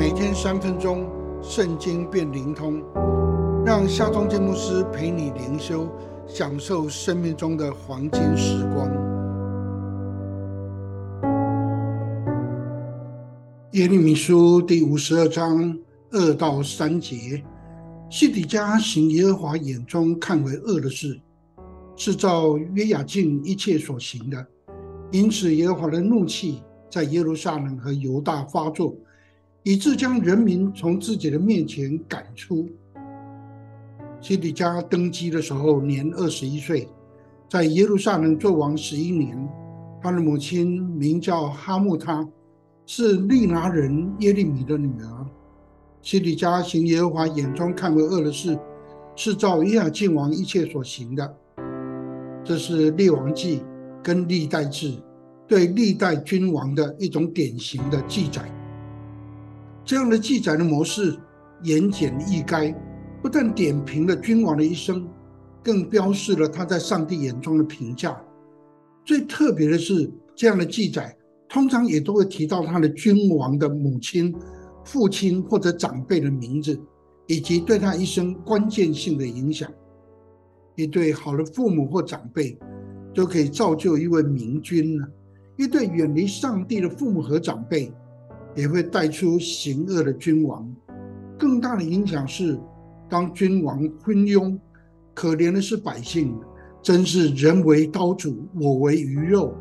每天三分钟，圣经变灵通，让夏忠建牧师陪你灵修，享受生命中的黄金时光。耶利米书第五十二章二到三节：西底家行耶和华眼中看为恶的事，是照约雅敬一切所行的，因此耶和华的怒气。在耶路撒冷和犹大发作，以致将人民从自己的面前赶出。西底家登基的时候年二十一岁，在耶路撒冷做王十一年。他的母亲名叫哈木他，是利拿人耶利米的女儿。西底家行耶和华眼中看为恶的事，是照约雅敬王一切所行的。这是列王记跟历代志。对历代君王的一种典型的记载，这样的记载的模式言简意赅，不但点评了君王的一生，更标示了他在上帝眼中的评价。最特别的是，这样的记载通常也都会提到他的君王的母亲、父亲或者长辈的名字，以及对他一生关键性的影响。一对好的父母或长辈，就可以造就一位明君呢。一对远离上帝的父母和长辈，也会带出行恶的君王。更大的影响是，当君王昏庸，可怜的是百姓，真是人为刀俎，我为鱼肉。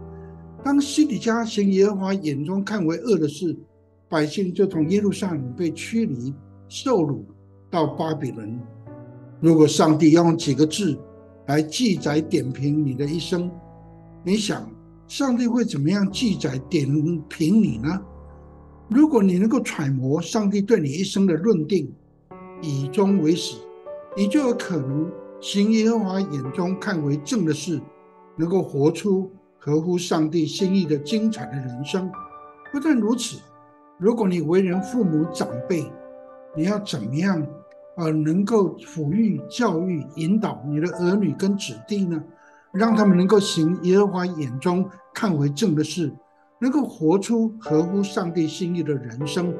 当西底家行耶和华眼中看为恶的事，百姓就从耶路撒冷被驱离、受辱到巴比伦。如果上帝要用几个字来记载点评你的一生，你想？上帝会怎么样记载点评你呢？如果你能够揣摩上帝对你一生的论定，以终为始，你就有可能行耶和华眼中看为正的事，能够活出合乎上帝心意的精彩的人生。不但如此，如果你为人父母长辈，你要怎么样呃能够抚育、教育、引导你的儿女跟子弟呢？让他们能够行耶和华眼中看为正的事，能够活出合乎上帝心意的人生，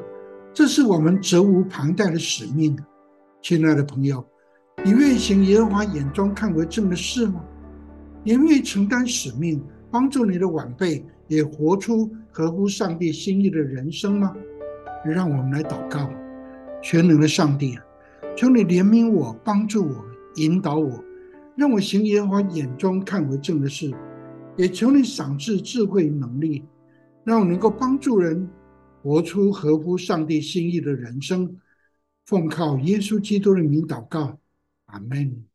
这是我们责无旁贷的使命。亲爱的朋友，你愿意行耶和华眼中看为正的事吗？你愿意承担使命，帮助你的晚辈也活出合乎上帝心意的人生吗？让我们来祷告：全能的上帝啊，求你怜悯我，帮助我，引导我。让我行耶和华眼中看为正的事，也求你赏赐智慧能力，让我能够帮助人活出合乎上帝心意的人生。奉靠耶稣基督的名祷告，阿门。